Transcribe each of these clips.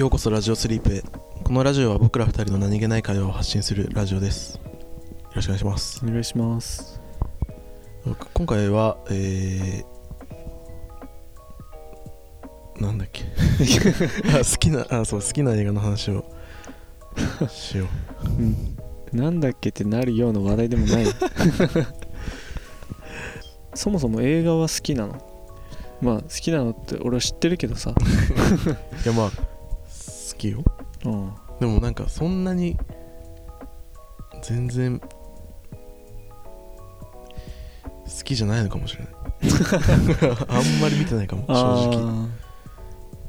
ようこそラジオスリープへ。このラジオは僕ら二人の何気ない会話を発信するラジオです。よろしくお願いします。お願いします。今回はえー、なんだっけ。あ好きなあそう好きな映画の話をしよう。ん。なんだっけってなるような話題でもない。そもそも映画は好きなの？まあ好きなのって俺は知ってるけどさ。う いやまあ好きよ。うん。でもなんかそんなに全然好きじゃないのかもしれない。あんまり見てないかも正直。あ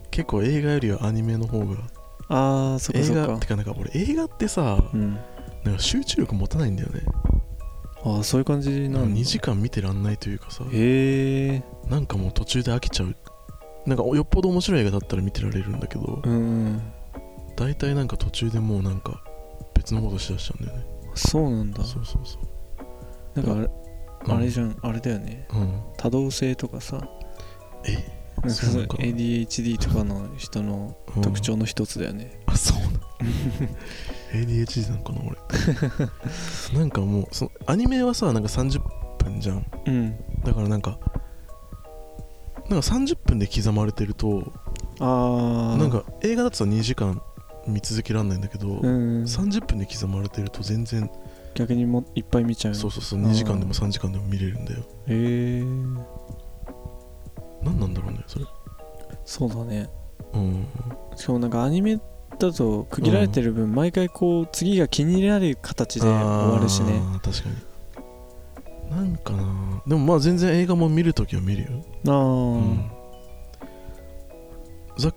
結構映画よりはアニメの方が。ーあーそっか映そっか。画ってかなんか俺映画ってさうん。なんか集中力持たないんだよね。ああそういう感じななんかの2時間見てらんないというかさ。へえなんかもう途中で飽きちゃう。なんかよっぽど面白い映画だったら見てられるんだけど。うん大体なんか途中でもうなんか別のことしだしちゃうんだよね。そうなんだ。そうそうそう。なんかあれ,、うん。あれじゃん。あれだよね。うん。多動性とかさ。え？なんかそう ADHD とかの人のうん。特徴の一つだよね、あそうなの ADHD なのかな俺。なんかもうそのアニメはさなんか30分じゃん。うん。だからなんかなんか30分で刻まれてるとああなんか映画だとさ2時間見続けられないんだけど、うん。30分で刻まれてると全然逆にもいっぱい見ちゃう。そうそうそう2時間でも3時間でも見れるんだよ。へえ何なんだろうねそれ。そうだね。うん。しかもなんかアニメだと区切られてる分、毎回こう次が気に入られる形で終わるしね。確かに。なんかな。でもまあ全然映画も見るときは見るよ。ああ、うん。ザッ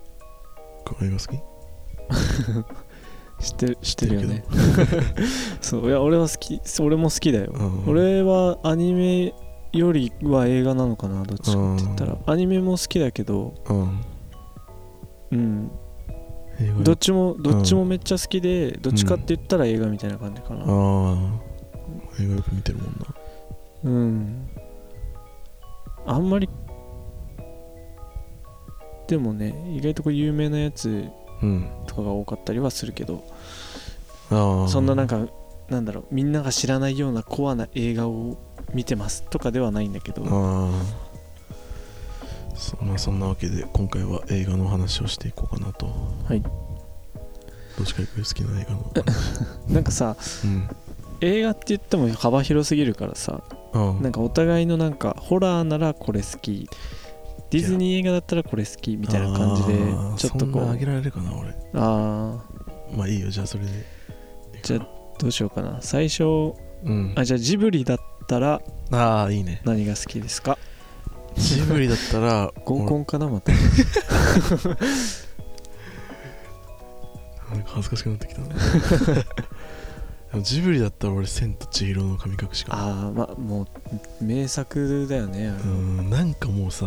クは映画好き？知ってる知知ってるよね。そういや俺は好き俺も好きだよ、うん俺はアニメよりは映画なのかなどっちかって言ったら、うアニメも好きだけどうん。うん。どっちもどっちもめっちゃ好きで、どっちかって言ったら映画みたいな感じかな。ああ映画よく見てるもんな。うん。あんまりでもね意外とこう有名なやつうんとかが多かったりはするけどああそんななんかなんだろうみんなが知らないようなコアな映画を見てますとかではないんだけどそ,、まあ、そんなわけで今回は映画の話をしていこうかなと。はい。どっちか行く好きな映画の。なんかさうん。映画って言っても幅広すぎるからさなんかお互いのなんかホラーならこれ好きディズニー映画だったらこれ好きみたいな感じでちょっとこう。そんなあげられるかな俺。あまあいいよじゃあそれで。じゃあどうしようかな。最初うん。あじゃあジブリだったらああいいね。何が好きですか？ジブリだったら 合コンかなまた。なんか恥ずかしくなってきたね。ジブリだったら俺「千と千尋の神隠し」かな。ああまあもう名作だよねうんなんかもうさ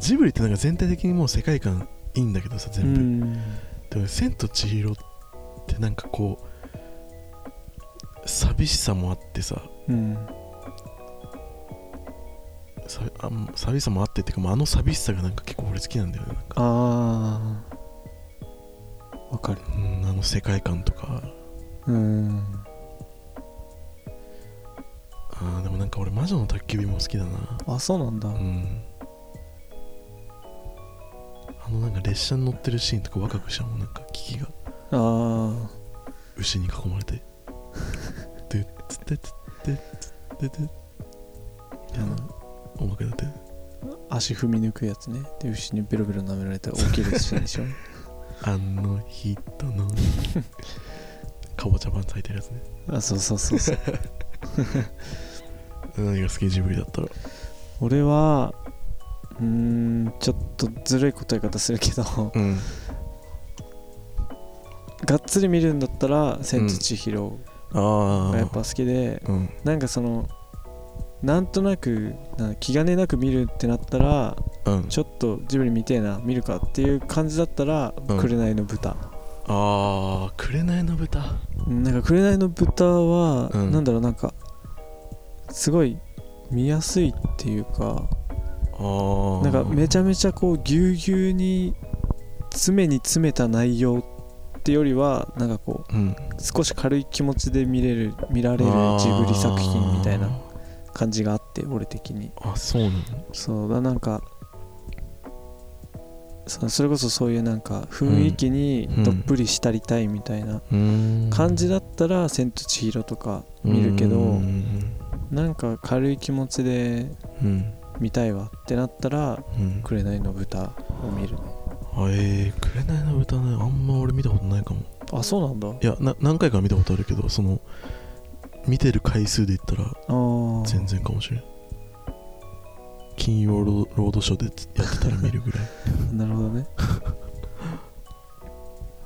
ジブリってなんか全体的にもう世界観いいんだけどさう全部、ん。でも「千と千尋」ってなんかこう寂しさもあってさ。うん。さあ寂しさもあってっていうかあの寂しさがなんか結構俺好きなんだよねなんか。ああわかる。うんあの世界観とか。うん。あーでもなんか俺魔女の宅急便も好きだな。あそうなんだ。うんあのなんか列車に乗ってるシーンとか若くしたもん。なんか危機が。あ牛に囲まれて。でっつってつってつっててああのおまけだって。足踏み抜くやつね。で牛にベロベロ舐められて起きるシーンでしょ。あの人の。かぼちゃパン咲いてるやつね。あそうそうそうそう。何が好きジブリだったら俺はうーんちょっとずるい答え方するけど。うん。がっつり見るんだったら「千と千尋。あ」あがやっぱ好きで、うん。なんかそのなんとなくな気兼ねなく見るってなったらうん。ちょっとジブリ見てえな見るかっていう感じだったら「うん。紅の豚」ああ紅の豚。うんなんか「紅の豚は」うん。なんだろうなんかすごい見やすいっていうかなんかめちゃめちゃこうぎゅうぎゅうに詰めに詰めた内容ってよりはなんかこうん。う少し軽い気持ちで見れる見られるジブリ作品みたいな感じがあって俺的に。あそうなの？そうだなんかそそれこそそういうなんか雰囲気にどっぷり浸りたいみたいな感じだったら「千と千尋」とか見るけどうんなんか軽い気持ちでうん見たいわってなったらうん「紅の豚」を見る。ねあえー、紅の歌ねあんま俺見たことないかも。あそうなんだ。いやな何回か見たことあるけどその見てる回数で言ったら全然かもしれん。金曜ロードショーでやってたら見るぐらい。なるほどね。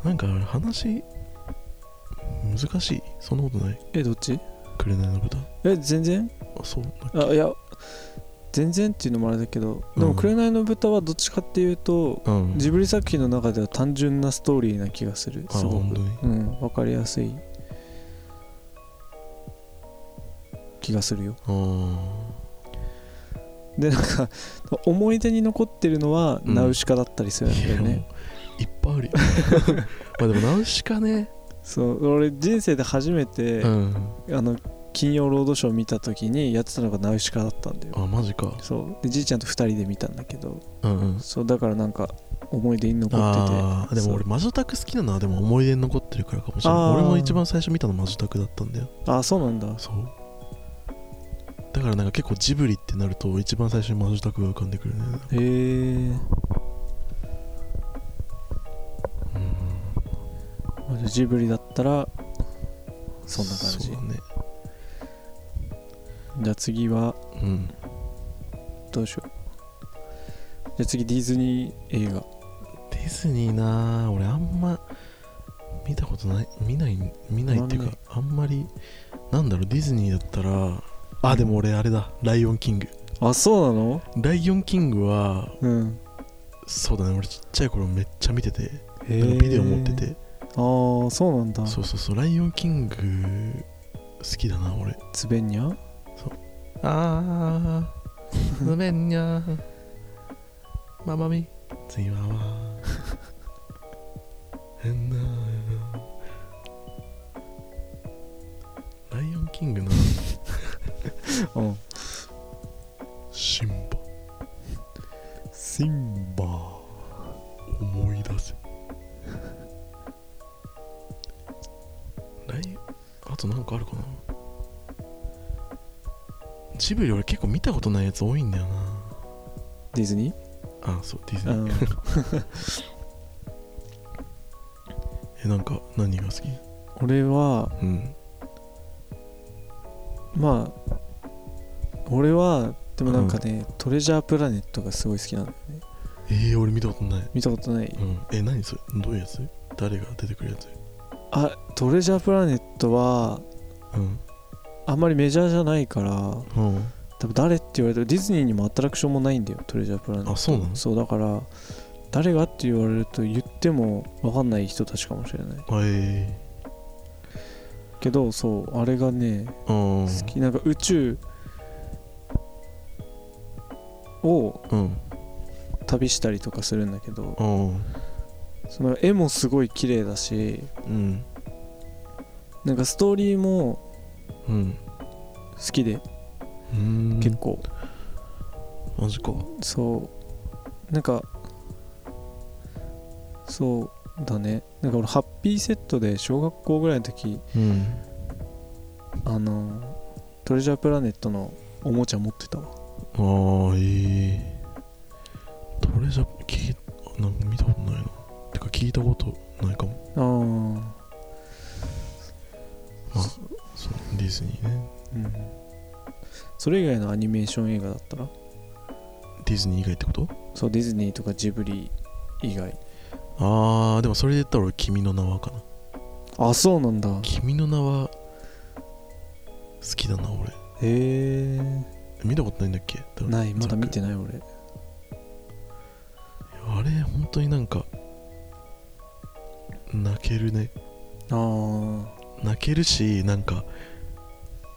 なんか話難しい。そんなことない。えどっち？紅の豚。え全然？あそうあいや全然っていうのもあれだけどでも「うん紅の豚」はどっちかっていうとけうん。ジブリ作品の中では単純なストーリーな気がする。あすごく。うん分かりやすい。気がするよ。でなんか思い出に残ってるのはうん。ナウシカだったりするんだよね、いっぱいあるよ。まあでもナウシカね。そう俺人生で初めて、うん。あの金曜ロードショー見た時にやってたのがナウシカだったんだよ。あマジか。そう。でじいちゃんと2人で見たんだけどうんうん。そうだからなんか思い出に残ってて。あーでも俺魔女宅好きなのはでも思い出に残ってるからかもしれない。俺も一番最初見たの魔女宅だったんだよ。ああそうなんだ。そう。だからなんか結構ジブリってなると一番最初に魔女宅が浮かんでくるね。へえうん。ジブリだったらそんな感じ。そうだねじゃあ次はうん。どうしよう。じゃあ次ディズニー映画。ディズニーなあ俺あんま見たことない見ない見ないっていうかあんまりなんだろうディズニーだったらあでも俺あれだ。ライオンキング。あそうなの？ライオンキングはうん。そうだね。俺ちっちゃい頃めっちゃ見ててビデオ持ってて。ああそうなんだ。そうそうそう。ライオンキング好きだな俺。ツベニャ？あー。ごめんにゃママミ。次は。変なライオンキングな う。んシンバ。シンバ思い出せ。ライあとなんかあるかなジブリ俺結構見たことないやつ多いんだよな。ディズニー？あそうディズニー。うん。えなんか何が好き？俺はうん。まあ俺はでもなんかね、トレジャープラネットがすごい好きなんだよね。えー、俺見たことない。見たことない？うん。え何それ？どういうやつ？誰が出てくるやつ？あトレジャープラネットはうんあんまりメジャーじゃないからうん。多分誰って言われたらディズニーにもアトラクションもないんだよトレジャープラネットあそうなの？そうだから誰がって言われると言っても分かんない人たちかもしれない。あえ。けどそうあれがねー、うん。好き。なんか宇宙をうん。旅したりとかするんだけどうん。その絵もすごい綺麗だしうん。なんかストーリーもうん。好きで。うん。結構。マジか。そう。なんかそうだね。なんか俺ハッピーセットで小学校ぐらいの時うん。あのトレジャープラネットのおもちゃ持ってたわ。ああええトレジャー聞いなんか見たことないな。てか聞いたことないかも。ああディズニーね。うん。それ以外のアニメーション映画だったら？ディズニー以外ってこと？そうディズニーとかジブリ以外。ああでもそれで言ったら俺君の名はかな。あそうなんだ。へ君の名は好きだな俺。え見たことないんだっけ？多分。ないまだ見てないない俺。あれ本当になんか泣けるね。ああ泣けるしなんか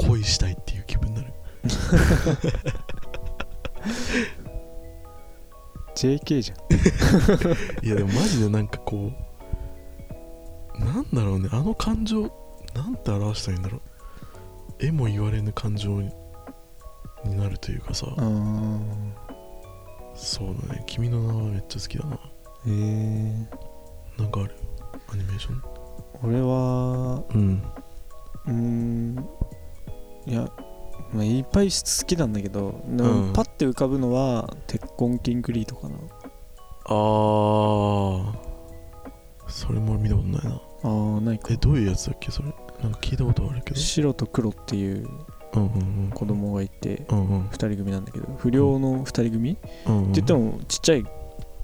恋したいっていう気分になる。JK じゃん。いやでもマジでなんかこうなんだろうね。あの感情なんて表したらいいんだろう。絵も言われぬ感情にになるというかさ。そうだね。君の名はめっちゃ好きだな。えー、なんかある？アニメーション？俺はうん。うーんいや、まあ、いっぱい好きなんだけど、でもうん。パッて浮かぶのは鉄痕キンクリートかな。あー。それも見たことないな。あーないか。えどういうやつだっけ？それ。なんか聞いたことあるけど。白と黒っていううんうん子供がいてうんうん。2人組なんだけど不良の2人組、ってうん。うん言ってもちっちゃい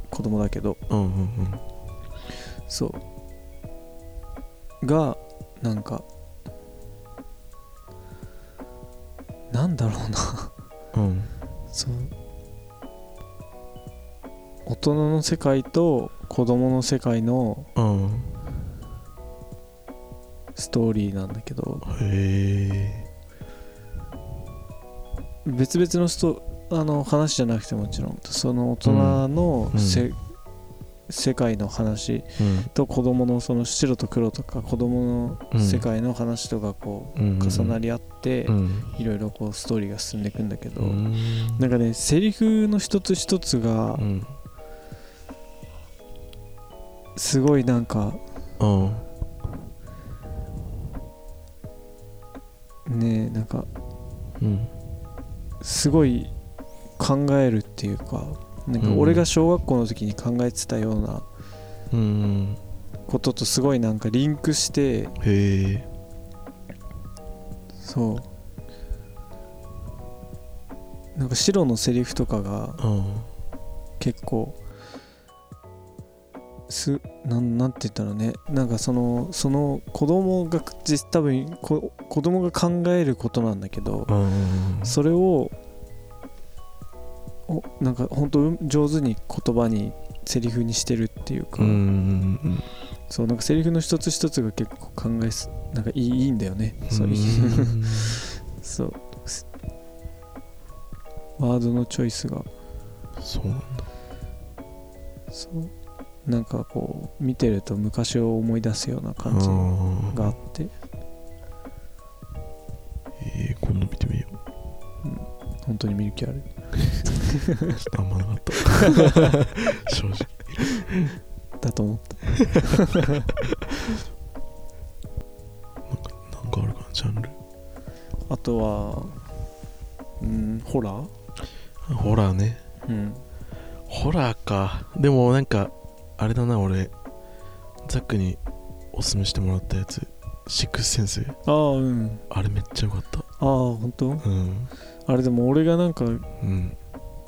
子供だけどうんうんうん。そう。がなんかだろうな。うん。そう。大人の世界と子供の世界のうん。ストーリーなんだけど。へえ別々のストあの話じゃなくてもちろん。その大人のうん。せ、世界の話うん。と子供のその白と黒とか子供の世界の話とかこううん。重なり合ってうん。いろいろこうストーリーが進んでいくんだけど、うん。なんかねセリフの一つ一つがうん。すごいなんかうん。ねなんかうん。すごい考えるっていうかなんかうん俺が小学校の時に考えてたようなうんこととすごいなんかリンクしてそう。なんか白のセリフとかがうん。結構すなんなんて言ったらねなんかそのその子供が実多分こ子供が考えることなんだけどうん。それをおなんか本当上手に言葉にセリフにしてるっていうか、うんうんそうなんかセリフの一つ一つが結構考えすなんかいいいいんだよね、そういう。ん。そう。すワードのチョイスが。そうなんだ。そう。なんかこう見てると昔を思い出すような感じあがあって。えー、今度見てみよ本当に見る気ある。うちょっとあんまなかった。正直。だと思った。なんかあるかなジャンル。あとはうんホラー？ホラーね。うん。ホラーか。でもなんかあれだな俺。ザックにおすすめしてもらったやつ。シックスセンス。ああうん。あれめっちゃよかった。ああ本当うんあれでも俺がなんかうん。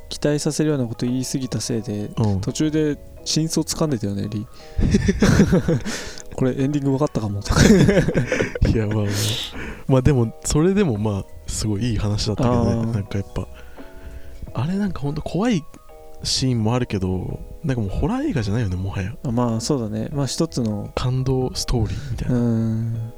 期待させるようなこと言い過ぎたせいでうん。途中で真相掴んでたよねリ これエンディング分かったかもとか。いやまあまあ。まあでもそれでもまあすごいいい話だったけどね。なんかやっぱ。あれなんかほんと怖いシーンもあるけどなんかもうホラー映画じゃないよねもはや。あまあそうだね。まあ一つの感動ストーリーみたいうな、ん。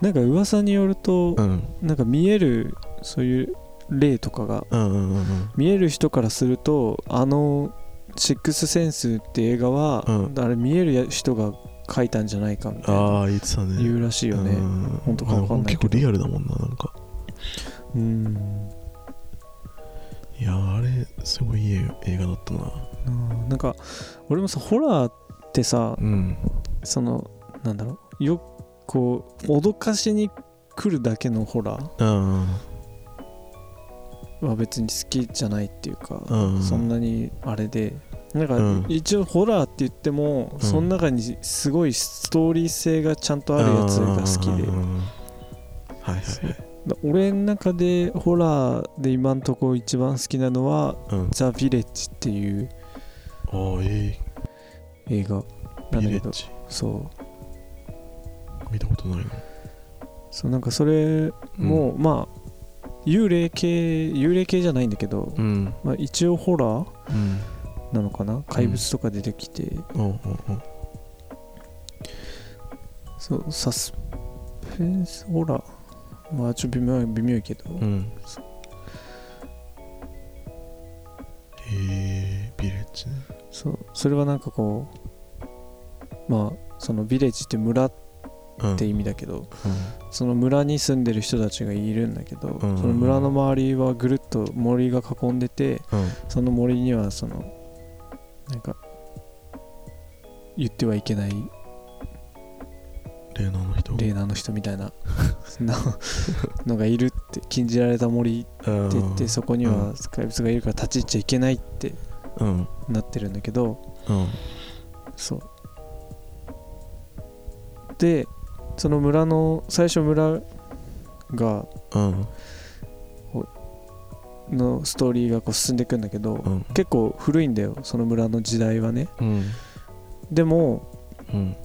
なんか噂によると、うん、なんか見えるそういう例とかがうんうんうんうん。見える人からするとあの「シックス・センス」って映画は、うん。あれ見えるや人が書いたんじゃないかみたいなああ言ってたね。言うらしいよね。うん本当かわかんない結構リアルだもんななんか。うん。いやあれすごいいい映画だったな。うんなんか俺もさホラーってさうん。そのなんだろうよこう脅かしに来るだけのホラうんーは別に好きじゃないっていうか、うんそんなにあれで。なんかうん。一応ホラーって言っても、うん。その中にすごいストーリー性がちゃんとあるやつが好きで。うんうんうんはいはいだ俺の中でホラーで今んとこ一番好きなのははいうん「ザ・ヴィレッジ」っていう映画。えなんだけどそう。見たことないのそうなんかそれも、まあ幽霊系幽霊系じゃないんだけど、うん。まあ、一応ホラーうん。なのかな？怪物とか出てきて、そうサスペンス？ホラー？まあちょっと微妙い微妙いけど、うん。へえビレそう。それはなんかこうまあそのビレッジって村っうんて意味だけど、その村に住んでる人たちがいるんだけど、うん。その村の周りはぐるっと森が囲んでてうん。その森にはそのなんか言ってはいけないレーナーの人？レーナーの人みたいなな のがいるって禁じられた森ってうん言ってそこにうん。は怪物がいるから立ち入っちゃいけないってうん。なってるんだけどうん。そう。でその村の最初村がうん。のストーリーがこう進んでいくんだけど、うん。結構古いんだよその村の時代はね。うん。でもうん。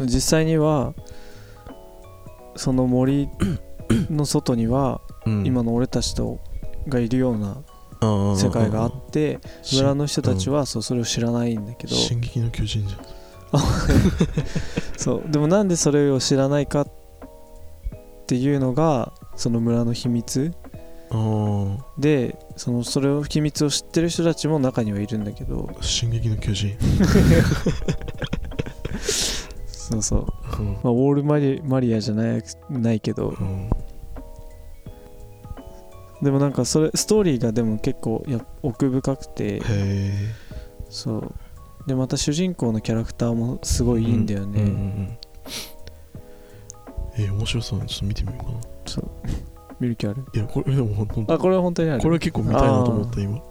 実際にはその森 の外にはうん。今の俺たちとがいるような世世界があって村の人たちはそうそれを知らないんだけど。進撃の巨人じゃん そう。でもなんでそれを知らないかっていうのがその村の秘密。あでそのそれを秘密を知ってる人たちも中にはいるんだけど。あ進撃の巨人。そうそう、うん。まあ、ウォールマリマリアじゃないないけど。うん。でもなんかそれストーリーがでも結構や奥深くて。へえそうでまた主人公のキャラクターもすごいいいんだよね、うんうんうんえー面白そうなの。ちょっと見てみようかな。そう。見る気ある？いやこれでもほんほんあこれは本当にある。これは結構見たいなと思った今。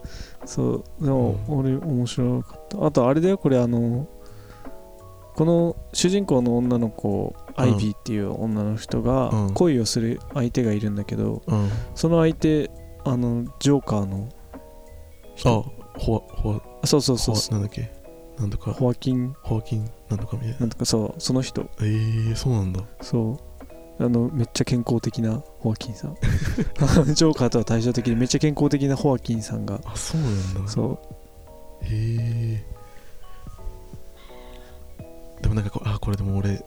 そう。でもうん。俺面白かった。あとあれだよこれあのこの主人公の女の子アイビーっていう女の人がうん。恋をする相手がいるんだけどうん。その相手あのジョーカーのあ人ホワホワあそうそうそう。なんだっけ？なんとか。ホアキン。ホワキンなんとかみたいな。なんとかそうその人。えー、そうなんだ。そう。あのめっちゃ健康的なホアキンさん。ジョーカーとは対照的にめっちゃ健康的なホアキンさんが。あそうなんだ。そう。へえでもなんかこあこれでも俺好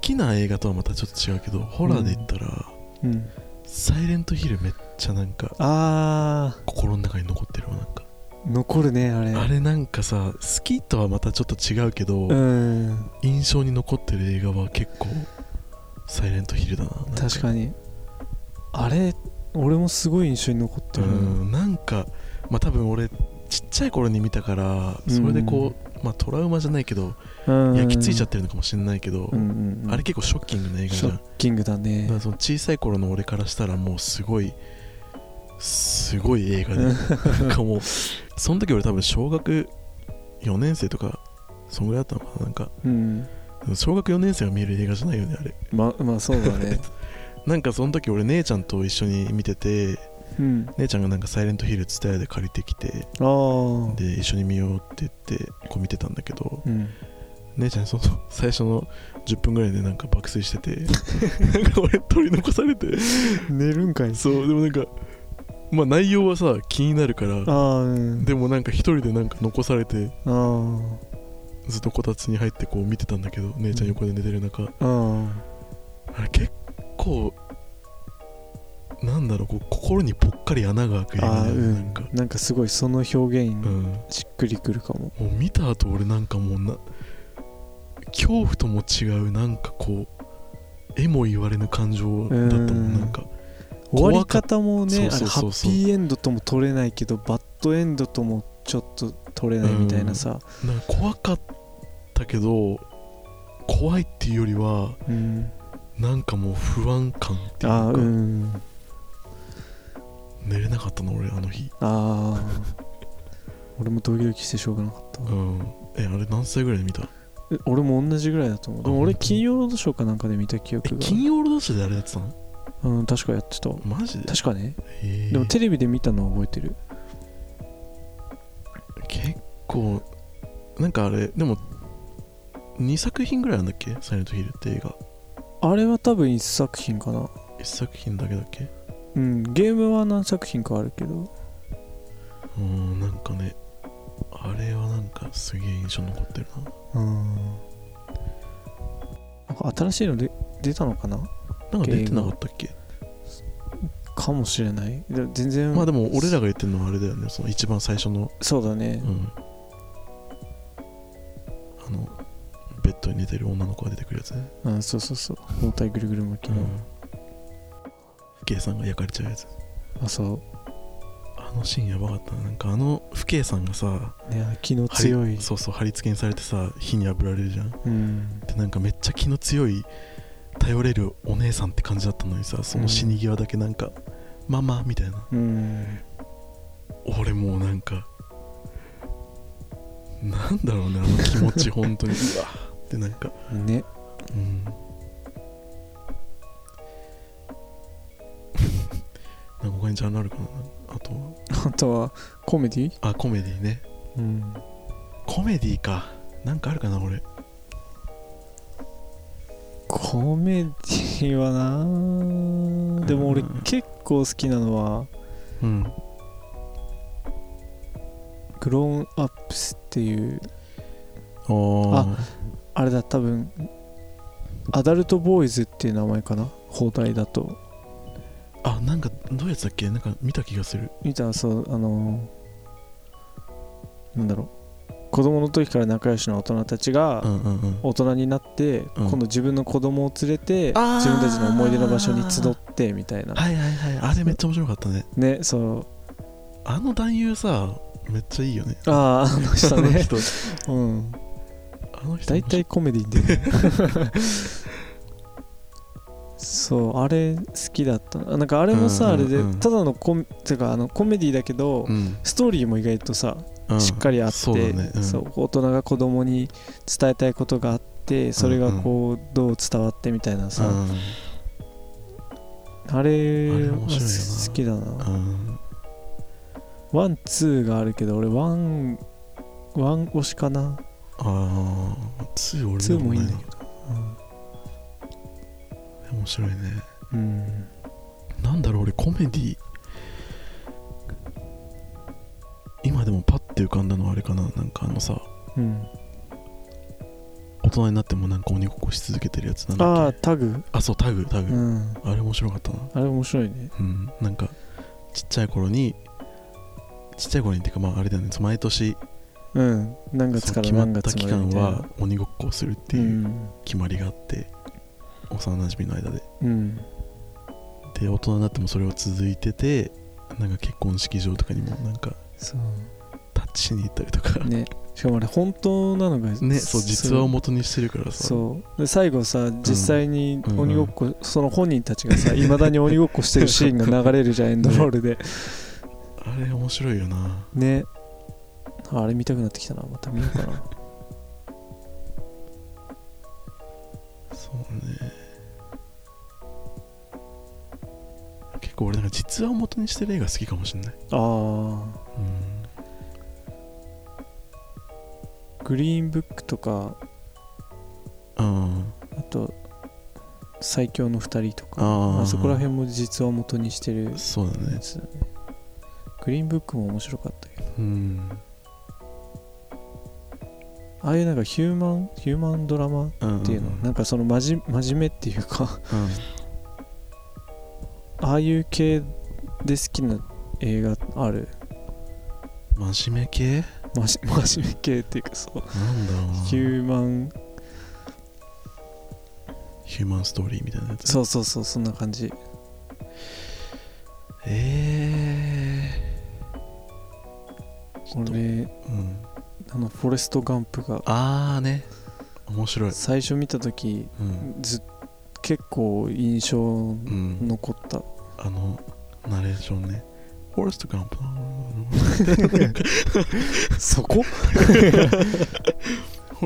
きな映画とはまたちょっと違うけどホラーで言ったら、うん。サイレントヒルめっちゃなんかあ心の中に残ってるわなんか。ー残るねあれ。あれなんかさ好きとはまたちょっと違うけど、うん。印象に残ってる映画は結構サイレントヒルだな確かに。あれ俺もすごい印象に残ってうるな、んなんかまあ多分俺ちっちゃい頃に見たからそれでこう、まあトラウマじゃないけどうん。焼き付いちゃってるのかもしれないけど、うんうんうん。あれ結構ショッキングな映画じゃん。ショッキングだだねからその小さい頃の俺からしたらもうすごいすごい映画で。なんかもうその時俺多分小学4年生とかそんぐらいだったのかななんか。うん。小学4年生が見る映画じゃないよねあれ。ままあそうだね。なんかその時俺姉ちゃんと一緒に見ててうん。姉ちゃんがなんかサイレントヒルツタヤで借りてきてで一緒に見ようって言ってこう見てたんだけどうん。姉ちゃんその最初の10分ぐらいでなんか爆睡してて なんか俺取り残されて。寝るんかい。そうでもなんかまあ内容はさ気になるからああうん。でもなんか一人でなんか残されてあずっとこたつに入ってこう見てたんだけど姉ちゃん横で寝てる中、あああれ結構なんだろうこう心にぽっかり穴が開く映ね、うん。なんか。なんかすごいその表現うん。しっくりくるかも。もう見た後俺なんかもうな恐怖とも違うなんかこう絵も言われぬ感情だったもうんん。なんか終わり方もねあれハッピーエンドとも取れないけどバッドエンドともちょっと取れないみたいなさ、なんか怖かったけど怖いっていうよりはうん、なんかもう不安感っていうか、うん。寝れなかったの俺あの日。ああ俺もドキドキしてしょうがなかったわ。うん。えあれ何歳ぐらいで見た？え俺も同じぐらいだと思う。でも俺金曜ロードショーかなんかで見た記え憶が。金曜ロードショーであれやってたの？うん確かやってた。マジで？確かね。でもテレビで見たのは覚えてる？結構なんかあれでも2作品ぐらいなんだっけ？サイレントヒルって映画。あれは多分一作品かな。1作品だけだっけ？うんゲームは何作品かあるけど。うんなんかねあれはなんかすげえ印象に残ってるな。うん。なんか新しいので出たのかな？なんか出てなかったっけ？かもしれない。全然まあでも俺らが言ってるのはあれだよね。その一番最初の。そうだね、うん、あのベッドに寝てる女の子が出てくるやつね。あそうそうそう。包帯ぐるぐる巻きの、うん、父兄さんが焼かれちゃうやつ。あそう。あのシーンやばかったな。んかあの不兄さんがさ気の強い。そうそう貼り付けにされてさ火にあぶられるじゃん、うん、でなんかめっちゃ気の強い頼れるお姉さんって感じだったのにさその死に際だけなんか、ママみたいな。うん。俺もうなんかなんだろうねあの気持ち本当に。うわ。ってなんか。ね。うん。なんか他にジャンルあるかな？あとは？あとはコメディ？あコメディね。うん。コメディか。なんかあるかな俺コメディはなでも俺うん結構好きなのはうん。グローンアップスっていうおー。あれだ多分アダルトボーイズっていう名前かな？放題だと。あなんかどういうやつだっけ？なんか見た気がする。見た？そうあのーなんだろう子供の時から仲良しの大人たちが大人になって、うん。今度自分の子供を連れて自分たちの思い出の場所に集ってみたいな。はいはいはい。あれめっちゃ面白かったね。ねそう。あの男優さめっちゃいいよね。あああの人ね。あの人。うん。あの人大体コメディで。そうあれ好きだった。ななんかあれもさ、うんうんうんあれでただのコメてかあのコメディだけど、うん。ストーリーも意外とさうんしっかりあって、そうだね。うん。そう大人が子供に伝えたいことがあってそれがこうどう伝わってみたいなさ、うん。あれあれは好きだな。うん。ワンツーがあるけど俺ワンワン推しかな。ああ2俺 two もいいんだけど面白いね。うん。なんだろう俺コメディ今でもパッて浮かんだのはあれかななんかあのさうん。大人になってもなんか鬼ごっこし続けてるやつなんだああタグ？あそうタグタグ、うん。あれ面白かったな。あれ面白いね。うん。なんかちっちゃい頃にちっちゃい頃にっていうかまああれだよね。毎年うん。何月から決まった期間は鬼ごっこをするってういうん。決まりがあって、幼馴染の間で。うん。で大人になってもそれは続いててなんか結婚式場とかにもなんかそう。タッチしに行ったりとか。ね。ねしかもあれ本当なのがそう実話を元にしてるからさ。そう。で最後さ実際にうん鬼ごっこ、その本人たちがさ いまだに鬼ごっこしてるシーンが流れるじゃんエンドロールで。あれ面白いよな。ね。あれ見たくなってきたな。また見ようかな。そうね。結構俺なんか実話を元にしてる映画好きかもしんない。ああうん。グリーンブックとかああと最強の二人とかあー。あそこら辺も実話を元にしてるあそうだね。グリーンブックも面白かったけど。うん。ああいうなんかヒューマンヒューマンドラマっうんていうの、うんなんかその真面真面目っていうかああいう系で好きな映画ある？うん真面目系？まじ 真面目系っていうかそう。なんだろうな。ヒューマン。ヒューマンストーリーみたいなやつ？そうそうそうそんな感じ。えー、俺うん。あのフォレスト・ガンプがああね。面白い。最初見た時うん、ず結構印象うん、残った、あのナレーションね。フォレストガンプそこ？フ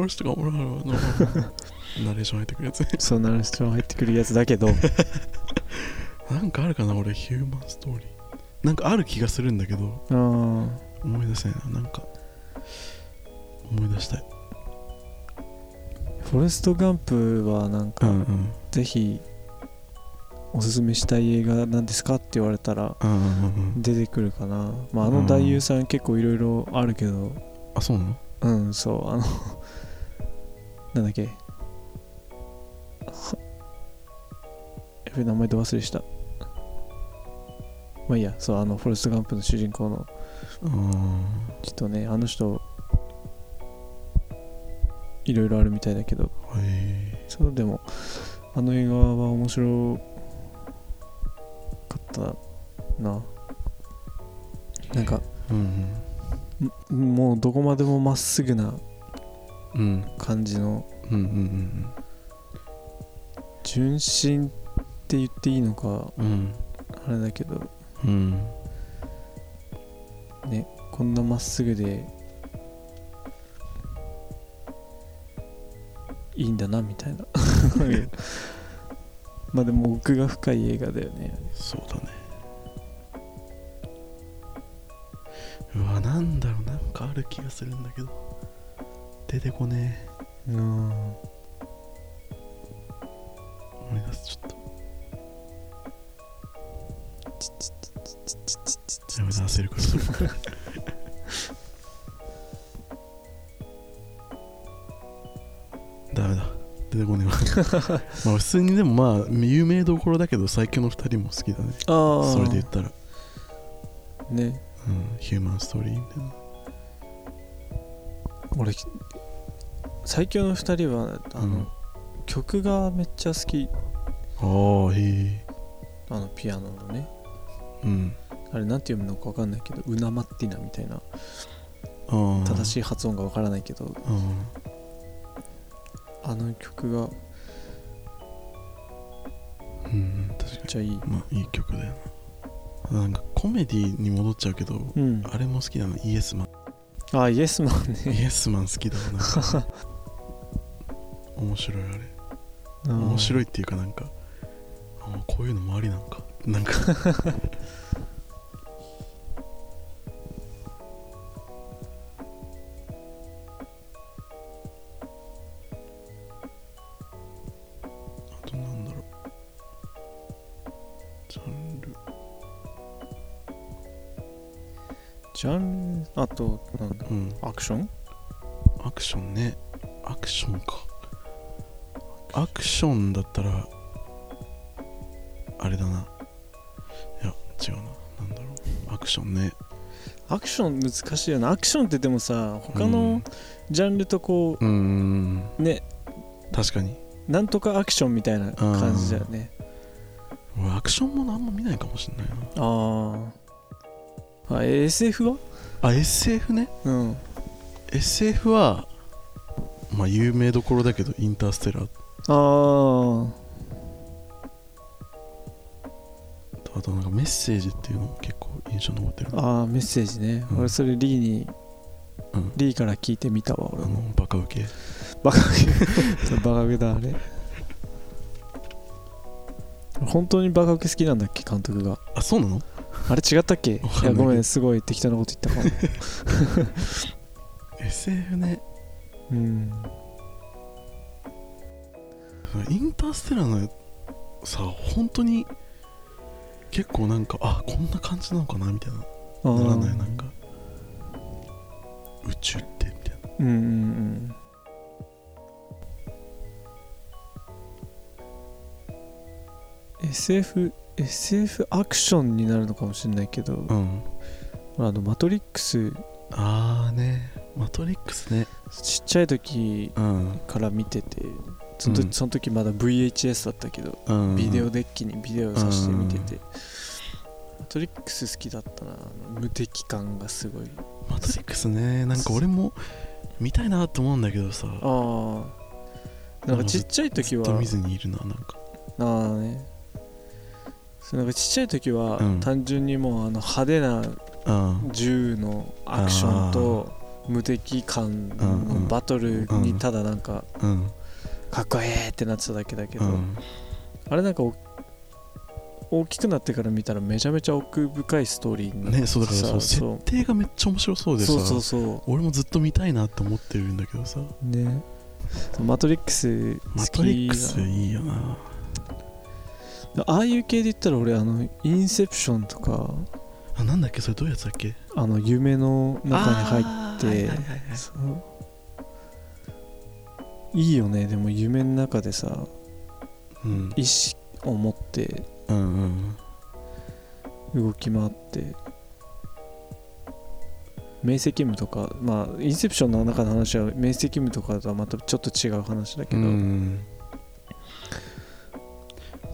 ォレストガンプのナレーション入ってくるやつ。そうナレーション入ってくるやつだけど。なんかあるかな俺ヒューマンストーリー。なんかある気がするんだけど。あー。思い出せないな。なんか思い出したい。フォレスト・ガンプはなんか、うんうん。ぜひおすすめしたい映画なんですかって言われたら出てくるかな、まあ、あの男優さん結構いろいろあるけど。あそうなの？うんそう。あのなんだっけ。はやべ名前で忘れした。まあいいや。そうあのフォレスト・ガンプの主人公の。うん。ちょっとねあの人いろいろあるみたいだけど。へそうでもあの映画は面白かったな。なんかえうんん。もうどこまでもまっすぐなうんうん感じの。うんうんうん純真って言っていいのかうんうんあれだけど。うんねこんなまっすぐでいいんだなみたいな まあでも奥が深い映画だよね。そうだね。うわなんだろうなんかある気がするんだけど。出てこねえ。うん。思い出すちょっと。やめ出せるから出てこねえわ。まあ普通にでもまあ有名どころだけど最強の2人も好きだね。ああそれで言ったら。ね。うん。ヒューマンストーリーみたいな。俺最強の2人はあの、うん。曲がめっちゃ好き。ああへえ。あのピアノのね。うん。あれなんて読むのか分かんないけどウナマッティナみたいな。正しい発音が分からないけど。うんあの曲がめっうん確かに。ちゃいい。まあいい曲だよな。なんかコメディに戻っちゃうけど、うん。あれも好きなの。イエスマン。あイエスマンイねエスマン好きだわな。面白いあれ。面面白いっていうかなんかあこういうのもありなんか。なんかジャンル？あとなんだう。ん。アクション？アクションね。アクションか。アクションだったらあれだな。いや違うな。なんだろう。アクションね。アクション難しいよな。アクションってでもさ他うのん。ジャンルとこううね。確かに。なんとかアクションみたいな感じだよね。俺アクションものあんま見ないかもしんないな。あああ SF は？あ SF ね。うん。SF はまあ有名どころだけどインターステラー。あとあとなんかメッセージっていうのも結構印象に残ってる。あああメッセージね、うん。俺それリーにうん。リーから聞いてみたわ俺あものバカウケ。バカそう バカウケだあれ。本当にバカウケ好きなんだっけ監督が。あそうなの？あれ違ったっけ？い。やごめんすごい適当なこと言ったかも。SF ね。うん。インターステラーのさ本当に結構なんかあこんな感じなのかなみたいな。ならないなんか。宇宙ってみたいな。うんうんうん。SF SF アクションになるのかもしれないけど、うん。あのマトリックスあーね。マトリックスね。ちっちゃい時うん。から見ててその時,、うん。その時まだ VHS だったけど、うん。ビデオデッキにビデオさして見てて、マトリックス好きだったな。無敵感がすごい。マトリックスね。なんか俺も見たいなと思うんだけどさ。ああなんかちっちゃい時はずっと見ずにいるななんか。ああねそうなんかちっちゃい時はうん。単純にもうあの派手なうん。銃のアクションと無敵感のバトルにただなんかうん。かっこええってなってただけだけど、うん。あれなんかお大きくなってから見たらめちゃめちゃ奥深いストーリーになってねそうだからそう設そう。定がめっちゃ面白そうでさそうそうそ俺もずっと見たいなって思ってるんだけどさ。うねマトリックス好マきトリックスだいいよなああいう系で言ったら俺あのインセプションとか。あなんだっけ？それどういうやつだっけ？あの夢の中に入って。はいはいはいはい。そう。いいよね。でも夢の中でさうん。意志を持って。うんうん動き回って。明晰夢とか。まあインセプションの中の話は明晰夢とかとはまたちょっと違う話だけうど、ん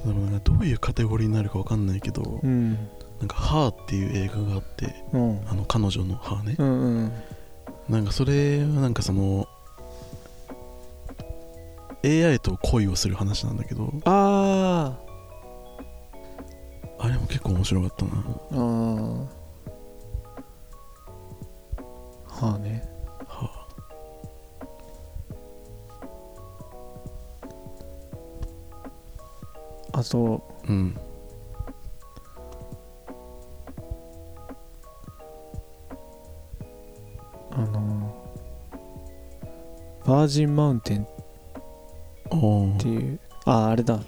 でもなんかどういうカテゴリーになるかわかんないけど、うん。なんか「ハーっていう映画があってうん。あの彼女の「ハーね。うんうん。なんかそれはなんかその AI と恋をする話なんだけどああれも結構面白かったな。あとあうん。あのバージンマウンテンっていう。ああれだ。好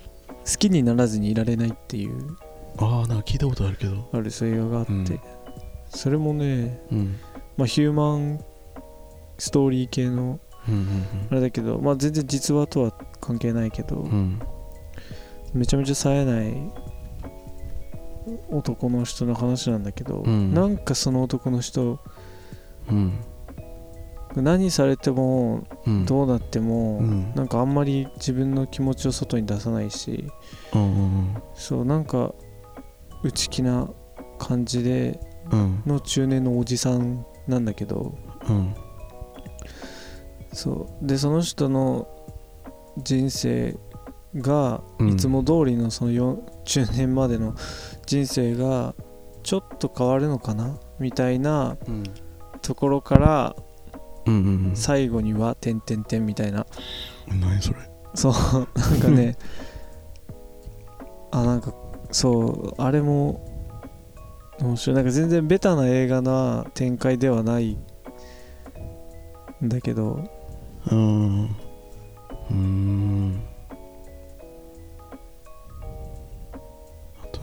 きにならずにいられないっていう。ああなんか聞いたことあるけど。あるそういう映画があって、うん。それもね、うん。まあ、ヒューマンストーリー系のうんあれだけど、まあ、全然実話とは関係ないけど、うんうんめちゃめちゃ冴えない男の人の話なんだけど、うん。なんかその男の人うん。何されてもうん。どうなっても、うん。なんかあんまり自分の気持ちを外に出さないしうんうんそうなんか内気な感じでうん。の中年のおじさんなんだけどうん。そう。でその人の人生がうん。いつも通りのそのよ中年までの人生がちょっと変わるのかな？みたいなうん。ところから最後には「てんてんてん」みたいな。うん何それ？そう。なんかねあなんかそうあれも面白い。なんか全然ベタな映画な展開ではないんだけど。うん。うーん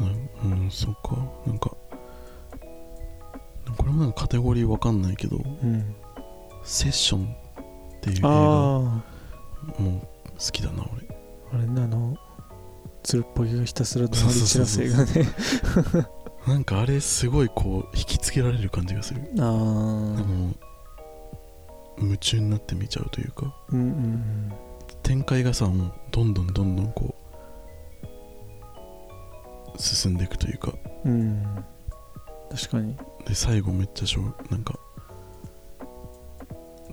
あとなんうんそっか。なんかこれもなんかカテゴリーわかんないけどうんセッションっていう映画あも好きだな俺。ああれなの？つるっぽぎがひたすら怒鳴り散らす映画ねなんかあれすごいこう引きつけられる感じがする。あなんかあもう夢中になって見ちゃうというか。うんうん。展開がさもうどんどんどんどんこう進んでいくというか。うん。うん確かに。で最後めっちゃしょうなんか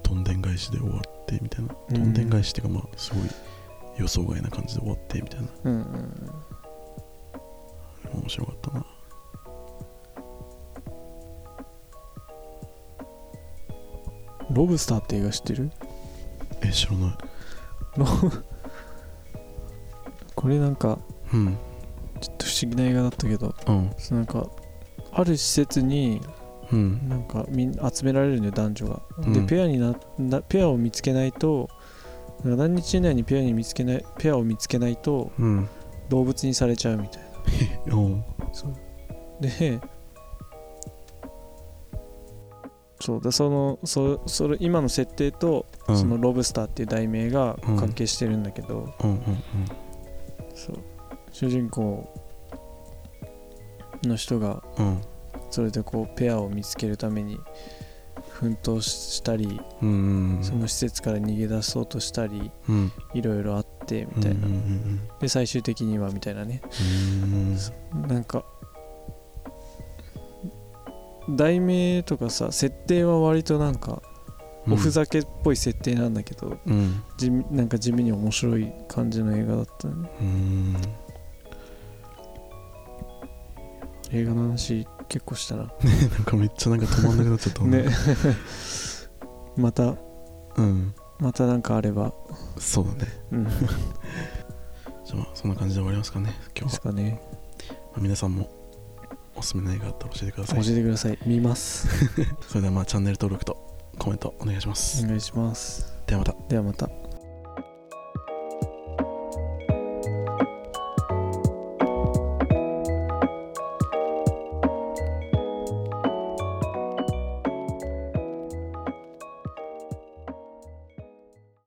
どんでん返しで終わってみたいな。うん。どんでん返しっていうかまあすごい予想外な感じで終わってみたいな。うんうん。面白かったな。ロブスターって映画知ってる？え知らない。ロブ。これなんかうん思議な映画だったけどうん。なんかある施設にうん。なんかみん集められるんだよ男女が、うん。でペアにななペアを見つけないと何日以内にペアに見つけないペアを見つけないとうん。動物にされちゃうみたいな。う。んそう。でそうだそのそそれ今の設定と、うん。そのロブスターっていう題名がうん。関係してるんだけど、そう。主人公の人がそれでこうペアを見つけるために奮闘したり、うんその施設から逃げ出そうとしたりうん。いろいろあってみたいな、で最終的にはみたいなね。うんなんか題名とかさ設定は割となんかうん。おふざけっぽい設定なんだけど、うん。なんか地味に面白い感じの映画だったね映画の話結構したな。なんかめっちゃなんか止まんなくなっちゃったね。またうん。またなんかあれば。そうだね。うん。で じゃあまあそんな感じで終わりますかね今日は、すかね。まあ皆さんもおすすめの映画あったら教えてください。教えてください。見ます。それではまあチャンネル登録とコメントお願いします、お願いします。ではまた。ではまた